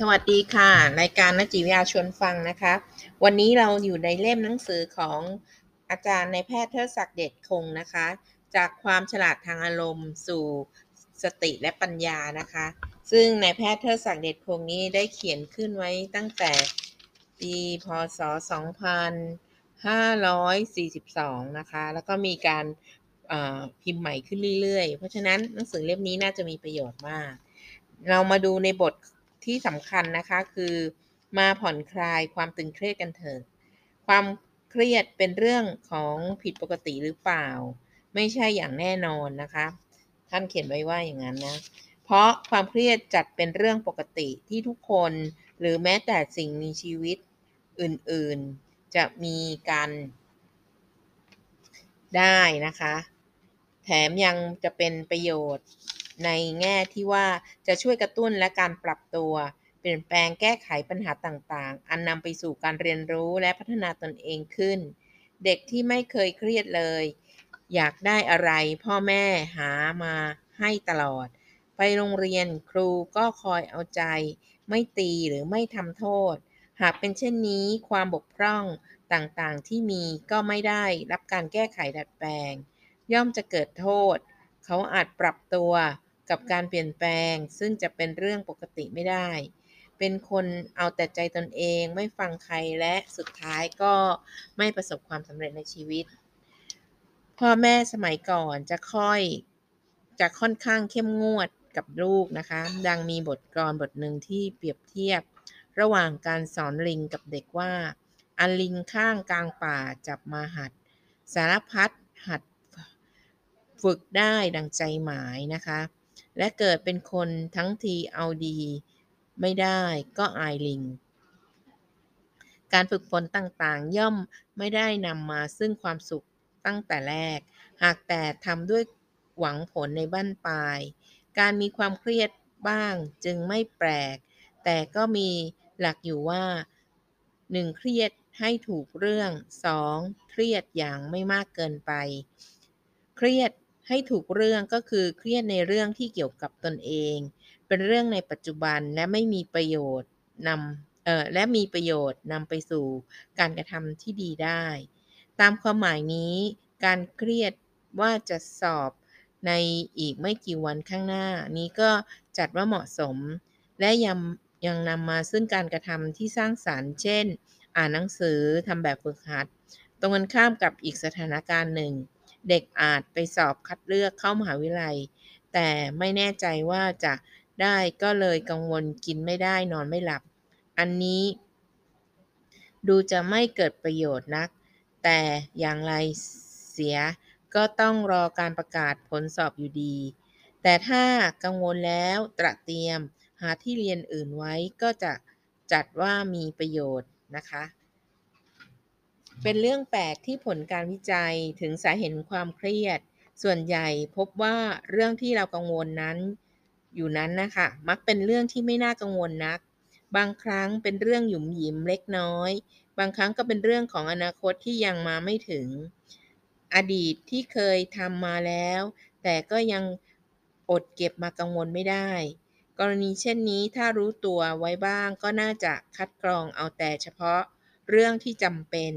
สวัสดีค่ะ รายการนักจิตวิทยาชวนฟังนะคะ วันนี้เราอยู่ในเล่มหนังสือของอาจารย์ในแพทย์เทิดศักดิ์เดชคงนะคะ จากความฉลาดทางอารมณ์สู่สติและปัญญานะคะ ซึ่งในแพทย์เทิดศักดิ์เดชคงนี้ได้เขียนขึ้นไว้ตั้งแต่ปีพศ 2542 นะคะ แล้วก็มีการพิมพ์ใหม่ขึ้นเรื่อยๆ เพราะฉะนั้นหนังสือเล่มนี้น่าจะมีประโยชน์มาก เรามาดูในบท ที่สำคัญนะคะคือมาผ่อนคลายความตึงเครียดกันเถอะความเครียดเป็นเรื่องของผิดปกติหรือเปล่า ไม่ใช่อย่างแน่นอนนะคะ ท่านเขียนไว้ว่าอย่างนั้นนะ เพราะความเครียดจัดเป็นเรื่องปกติที่ทุกคน หรือแม้แต่สิ่งมีชีวิตอื่นๆ จะมีการได้นะคะ แถมยังจะเป็นประโยชน์ ในแง่ที่ว่าจะช่วยกระตุ้นและการปรับตัว เปลี่ยนแปลงแก้ไขปัญหาต่างๆ อันนำไปสู่การเรียนรู้และพัฒนาตนเองขึ้น เด็กที่ไม่เคยเครียดเลย อยากได้อะไรพ่อแม่หามาให้ตลอด ไปโรงเรียนครูก็คอยเอาใจ ไม่ตีหรือไม่ทำโทษ หากเป็นเช่นนี้ความบกพร่องต่างๆที่มีก็ไม่ได้รับการแก้ไขดัดแปลง ย่อมจะเกิดโทษ เขาอาจปรับตัว กับการเปลี่ยนแปลง ซึ่งจะเป็นเรื่องปกติไม่ได้ เป็นคนเอาแต่ใจตนเองไม่ฟังใครและสุดท้ายก็ไม่ประสบความสำเร็จในชีวิต พ่อแม่สมัยก่อนจะค่อยจะค่อนข้างเข้มงวดกับลูกนะคะ ดังมีบทกลอนบทหนึ่งที่เปรียบเทียบ ระหว่างการสอนลิงกับเด็กว่า อันลิงข้างกลางป่าจับมาหัด สารพัดหัดฝึกได้ดังใจหมายนะคะ และเกิดเป็นคนทั้งทีเอาดี ไม่ได้ก็อายลิง การฝึกฝนต่างๆ ย่อมไม่ได้นำมาซึ่งความสุขตั้งแต่แรก หากแต่ทำด้วยหวังผลในบ้านปลาย การมีความเครียดบ้างจึงไม่แปลก แต่ก็มีหลักอยู่ว่า 1. เครียดให้ถูกเรื่อง 2. เครียดอย่างไม่มากเกินไป เครียด ให้ถูกเรื่องก็คือเครียดในเรื่องที่เกี่ยวกับตนเอง เป็นเรื่องในปัจจุบันและไม่มีประโยชน์นำเอ่อและมีประโยชน์นำไปสู่การกระทำที่ดีได้ ตามความหมายนี้ การเครียดว่าจะสอบในอีกไม่กี่วันข้างหน้า นี้ก็จัดว่าเหมาะสม และยังยังนำมาซึ่งการกระทำที่สร้างสารรค์ เช่น อ่านหนังสือทำแบบฝึกหัด ตรงกันข้ามกับอีกสถานการณ์หนึ่ง เด็กอาจไปสอบคัดเลือกเข้ามหาวิทยาลัย แต่ไม่แน่ใจว่าจะได้ก็เลยกังวลกินไม่ได้นอนไม่หลับ อันนี้ ดูจะไม่เกิดประโยชน์นัก แต่อย่างไรเสียก็ต้องรอการประกาศผลสอบอยู่ดี แต่ถ้ากังวลแล้วตระเตรียมหาที่เรียนอื่นไว้ก็จะจัดว่ามีประโยชน์นะคะ เป็นเรื่องแปลกที่ผลการวิจัยถึงสาเหตุความเครียด ส่วนใหญ่พบว่าเรื่องที่เรากังวลนั้นอยู่นั้นนะคะมักเป็นเรื่องที่ไม่น่ากังวลนัก บางครั้งเป็นเรื่องหยุมหยิมเล็กน้อย บางครั้งก็เป็นเรื่องของอนาคตที่ยังมาไม่ถึง อดีตที่เคยทำมาแล้ว แต่ก็ยังอดเก็บมากังวลไม่ได้ กรณีเช่นนี้ถ้ารู้ตัวไว้บ้างก็น่าจะคัดกรองเอาแต่เฉพาะเรื่องที่จำเป็น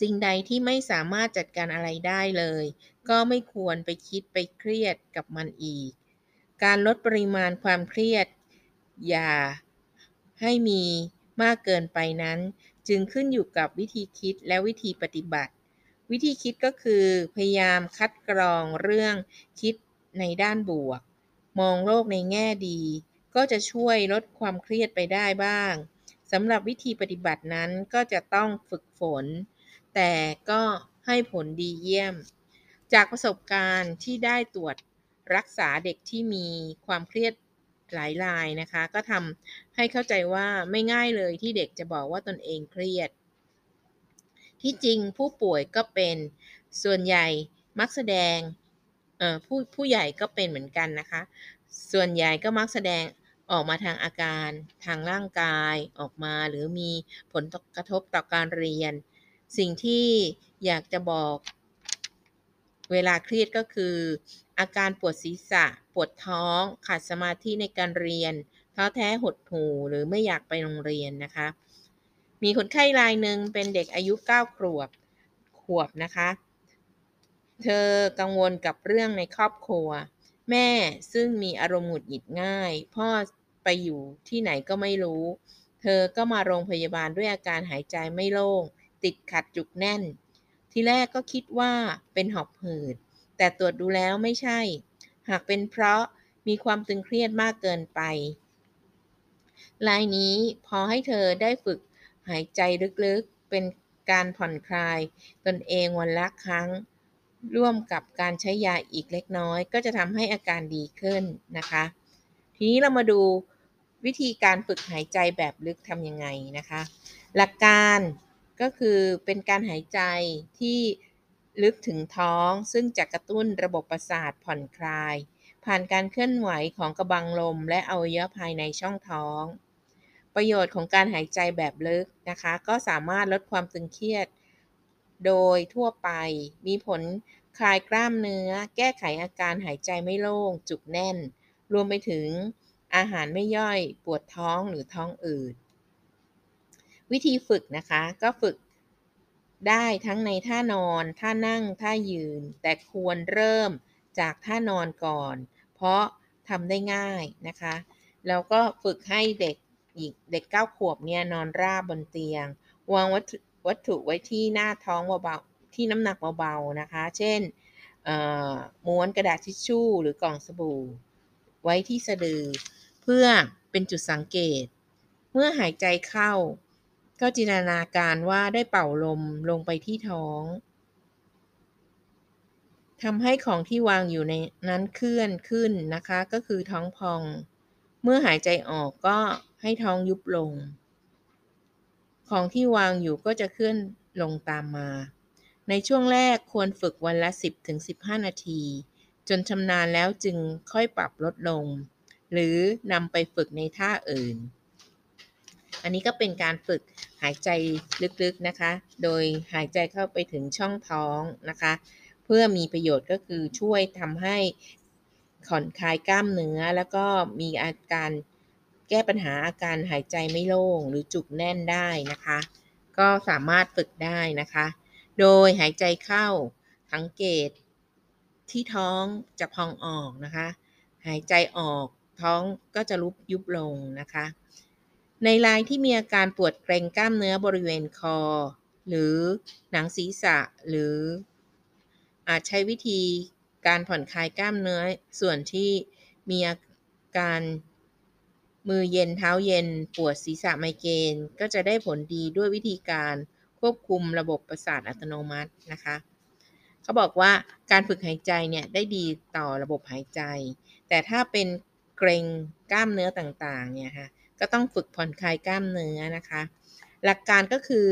สิ่งใดที่ไม่สามารถจัดการอะไรได้เลย ก็ไม่ควรไปคิดไปเครียดกับมันอีก การลดปริมาณความเครียด อย่าให้มีมากเกินไปนั้น จึงขึ้นอยู่กับวิธีคิดและวิธีปฏิบัติ วิธีคิดก็คือ พยายามคัดกรองเรื่องคิดในด้านบวก มองโลกในแง่ดี ก็จะช่วยลดความเครียดไปได้บ้างสำหรับวิธีปฏิบัตินั้นก็จะต้องฝึกฝน แต่ก็ให้ผลดีเยี่ยม จากประสบการณ์ที่ได้ตรวจรักษาเด็กที่มีความเครียดหลายรายนะคะ ก็ทำให้เข้าใจว่าไม่ง่ายเลยที่เด็กจะบอกว่าตนเองเครียด ที่จริงผู้ป่วยก็เป็นส่วนใหญ่มักแสดงผู้ผู้ใหญ่ก็เป็นเหมือนกันนะคะ ส่วนใหญ่ก็มักแสดงออกมาทางอาการ ทางร่างกายออกมาหรือมีผลกระทบต่อการเรียน สิ่งที่อยากจะบอกเวลาเครียดก็คือ อาการปวดศีรษะ ปวดท้อง ขาดสมาธิในการเรียนทท้อแท้หดหู่หรือไม่อยากไปโรงเรียนนะคะ มีคนไข้รายหนึ่งเป็นเด็กอายุ 9 ขวบขวบนะคะ เธอกังวลกับเรื่องในครอบครัว แม่ซึ่งมีอารมณ์หงุดหงิดง่าย พ่อไปอยู่ที่ไหนก็ไม่รู้ เธอก็มาโรงพยาบาลด้วยอาการหายใจไม่โล่ง ติดขัดจุกแน่น ทีแรกก็คิดว่าเป็นหอบหืด แต่ตรวจดูแล้วไม่ใช่ หากเป็นเพราะมีความตึงเครียดมากเกินไปลายนี้พอให้เธอได้ฝึกหายใจลึกๆ เป็นการผ่อนคลาย ตนเองวันละครั้ง ร่วมกับการใช้ยาอีกเล็กน้อย ก็จะทำให้อาการดีขึ้นนะคะ ทีนี้เรามาดูวิธีการฝึกหายใจแบบลึกทำยังไงนะคะ หลักการ ก็คือเป็นการหายใจที่ลึกถึงท้อง ซึ่งจะกระตุ้นระบบประสาทผ่อนคลาย ผ่านการเคลื่อนไหวของกระบังลม และอวัยวะภายในช่องท้อง ประโยชน์ของการหายใจแบบลึกนะคะ ก็สามารถลดความตึงเครียด โดยทั่วไป มีผลคลายกล้ามเนื้อ แก้ไขอาการหายใจไม่โล่ง จุกแน่น รวมไปถึงอาหารไม่ย่อย ปวดท้องหรือท้องอืด วิธีฝึกนะคะ ก็ฝึกได้ทั้งในท่านอน ท่านั่ง ท่ายืน แต่ควรเริ่มจากท่านอนก่อน เพราะทำได้ง่ายนะคะ แล้วก็ฝึกให้เด็กอีกเด็ก9ขวบเนี่ยนอนราบบนเตียง วางวัตถุวัตถุไว้ที่หน้าท้องเบาๆที่น้ำหนักเบาๆนะคะ เช่นม้วนกระดาษทิชชู่หรือกล่องสบู่ ไว้ที่สะดือ เพื่อเป็นจุดสังเกต เมื่อหายใจเข้า ก็จินตนาการว่าได้เป่าลมลงไปที่ท้องทำให้ของที่วางอยู่ในนั้นเคลื่อนขึ้นนะคะ ก็คือท้องพอง เมื่อหายใจออกก็ให้ท้องยุบลง ของที่วางอยู่ก็จะเคลื่อนลงตามมา ในช่วงแรกควรฝึกวันละ 10-15 นาที จนชำนาญแล้วจึงค่อยปรับลดลง หรือนำไปฝึกในท่าอื่น อันนี้ก็เป็นการฝึกหายใจลึกๆนะคะ โดยหายใจเข้าไปถึงช่องท้องนะคะ เพื่อมีประโยชน์ก็คือช่วยทำให้ผ่อนคลายกล้ามเนื้อ แล้วก็มีอาการแก้ปัญหาอาการหายใจไม่โล่งหรือจุกแน่นได้นะคะ ก็สามารถฝึกได้นะคะ โดยหายใจเข้าสังเกตที่ท้องจะพองออกนะคะ หายใจออกท้องก็จะลุบยุบลงนะคะ ในรายที่มีอาการปวดเกร็งกล้ามเนื้อบริเวณคอ หรือหนังศีรษะหรือ อาจใช้วิธีการผ่อนคลายกล้ามเนื้อส่วนที่มีอาการมือเย็นเท้าเย็นปวดศีรษะไมเกรนก็จะได้ผลดีด้วยวิธีการควบคุมระบบประสาทอัตโนมัตินะคะเขาบอกว่าการฝึกหายใจเนี่ยได้ดีต่อระบบหายใจ แต่ถ้าเป็นเกรงกล้ามเนื้อต่างๆเนี่ยค่ะ ก็ต้องฝึกผ่อนคลายกล้ามเนื้อนะคะ หลักการก็คือ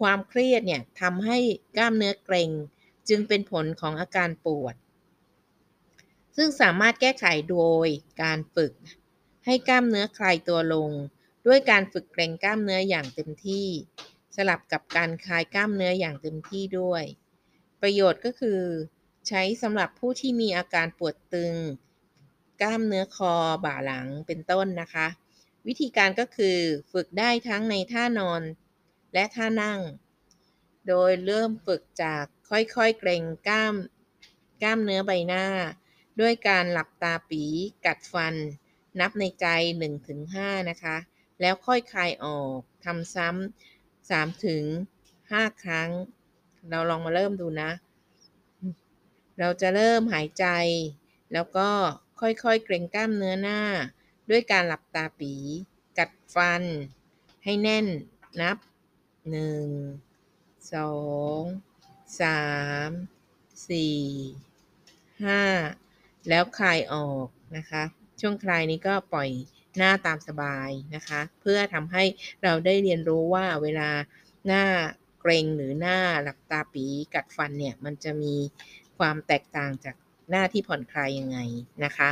ความเครียดเนี่ยทำให้กล้ามเนื้อเกร็ง จึงเป็นผลของอาการปวด ซึ่งสามารถแก้ไขโดยการฝึก ให้กล้ามเนื้อคลายตัวลง ด้วยการฝึกเกร็งกล้ามเนื้ออย่างเต็มที่ สลับกับการคลายกล้ามเนื้ออย่างเต็มที่ด้วย ประโยชน์ก็คือ ใช้สำหรับผู้ที่มีอาการปวดตึง กล้ามเนื้อคอบ่าหลังเป็นต้นนะคะ วิธีการก็คือฝึกได้ทั้งในท่านอนและท่านั่ง โดยเริ่มฝึกจากค่อยๆ เกรงกล้าม กล้ามเนื้อใบหน้า ด้วยการหลับตาปีกัดฟัน นับในใจ 1-5 นะคะ แล้วค่อยคลายออกทำซ้ำ3-5ครั้ง เราลองมาเริ่มดูนะ เราจะเริ่มหายใจ แล้วก็ค่อยๆ เกรงกล้ามเนื้อหน้า ด้วยการหลับตาปี กัดฟัน ให้แน่นนับ1 2สามสี่ห้าแล้วคลายออกนะคะ ช่วงคลายนี้ก็ปล่อยหน้าตามสบายนะคะ เพื่อทำให้เราได้เรียนรู้ว่าเวลาหน้าเกรงหรือหน้าหลับตาปีกัดฟันเนี่ย มันจะมีความแตกต่างจากหน้าที่ผ่อนคลายยังไงนะคะ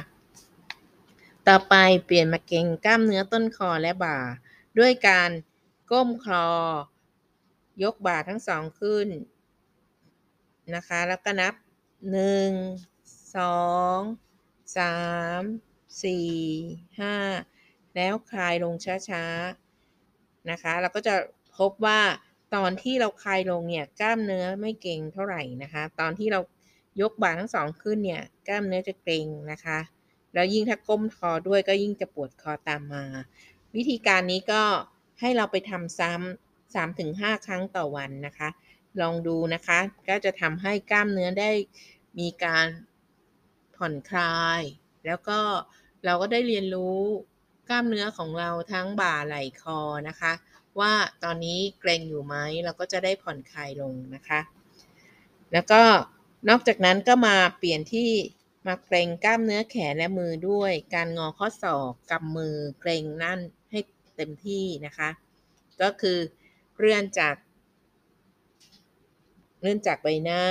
ต่อไปเปลี่ยนมาเกรงกล้ามเนื้อต้นคอและบ่า ด้วยการก้มคลอ ยกบ่าทั้งสองขึ้นนะคะ แล้วก็นับหนึ่งสองสามสี่ห้าแล้วคลายลงช้าๆนะคะ เราก็จะพบว่าตอนที่เราคลายลงเนี่ยกล้ามเนื้อไม่เกร็งเท่าไหร่นะคะ ตอนที่เรายกบ่าทั้งสองขึ้นเนี่ยกล้ามเนื้อจะเกร็งนะคะ แล้วยิ่งถ้าก้มคอด้วยก็ยิ่งจะปวดคอตามมา วิธีการนี้ก็ให้เราไปทำซ้ำ3-5ครั้งต่อวันนะคะ ลองดูนะคะ ก็จะทำให้กล้ามเนื้อได้มีการผ่อนคลาย แล้วก็เราก็ได้เรียนรู้กล้ามเนื้อของเราทั้งบ่าไหล่คอนะคะ ว่าตอนนี้เกร็งอยู่ไหมเราก็จะได้ผ่อนคลายลงนะคะ แล้วก็นอกจากนั้นก็มาเปลี่ยนที่ มาเกรงกล้ามเนื้อแขนและมือด้วย การงอข้อศอกกำมือเกรงนั่นให้เต็มที่นะคะ ก็คือเลื่อนจากเลื่อนจากใบหน้า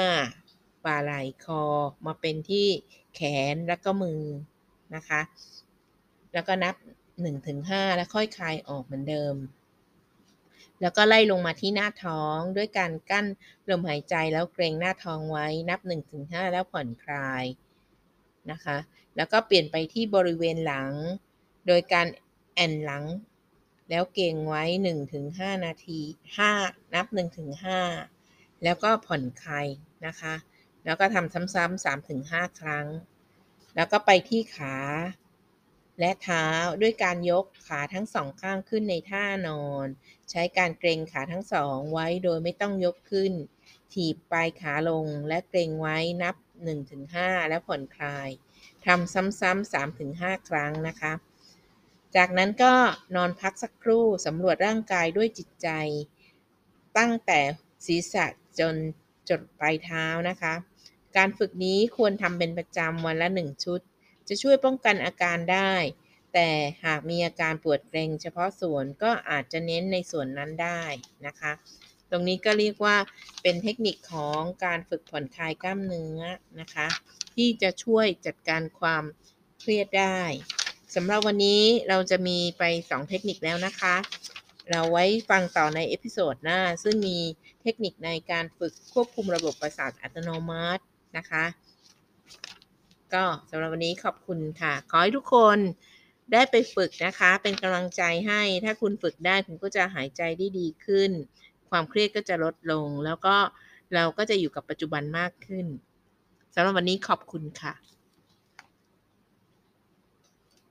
บ่าไหล่คอมาเป็นที่แขนแล้วก็มือนะคะ แล้วก็นับ1-5แล้วค่อยคลายออกเหมือนเดิม แล้วก็ไล่ลงมาที่หน้าท้องด้วยการกั้นลมหายใจแล้วเกรงหน้าท้องไว้นับ1-5แล้วผ่อนคลาย นะคะ แล้วก็เปลี่ยนไปที่บริเวณหลัง โดยการแอนหลัง แล้วเกรงไว้ 1-5 นาที 5 นับ 1-5 แล้วก็ผ่อนคลายนะคะ แล้วก็ทำซ้ำๆ3-5 ครั้ง แล้วก็ไปที่ขา และเท้าด้วยการยกขาทั้งสองข้างขึ้นในท่านอน ใช้การเกรงขาทั้งสองไว้โดยไม่ต้องยกขึ้นถีบปลายขาลงและเกรงไว้นับ 1-5 แล้วผ่อนคลายทำซ้ำๆ3-5 ครั้งนะคะ จากนั้นก็นอนพักสักครู่สำรวจร่างกายด้วยจิตใจ ตั้งแต่ศีรษะจนจดปลายเท้านะคะ การฝึกนี้ควรทำเป็นประจำวันละ 1 ชุด จะช่วยป้องกันอาการได้ แต่หากมีอาการปวดเกร็งเฉพาะส่วนก็อาจจะเน้นในส่วนนั้นได้นะคะ ตรงนี้ก็เรียกว่าเป็นเทคนิคของการฝึกผ่อนคลายกล้ามเนื้อนะคะ ที่จะช่วยจัดการความเครียดได้สำหรับวันนี้เราจะมีไป 2 เทคนิคแล้วนะคะ เราไว้ฟังต่อใน episode หน้า ซึ่งมีเทคนิคในการฝึกควบคุมระบบประสาทอัตโนมัตินะคะ ก็สำหรับวันนี้ขอบคุณค่ะ ขอให้ทุกคนได้ไปฝึกนะคะ เป็นกำลังใจให้ ถ้าคุณฝึกได้คุณก็จะหายใจได้ดีขึ้น ความเครียดก็จะลดลง แล้วก็เราก็จะอยู่กับปัจจุบันมากขึ้นสำหรับวันนี้ขอบคุณค่ะ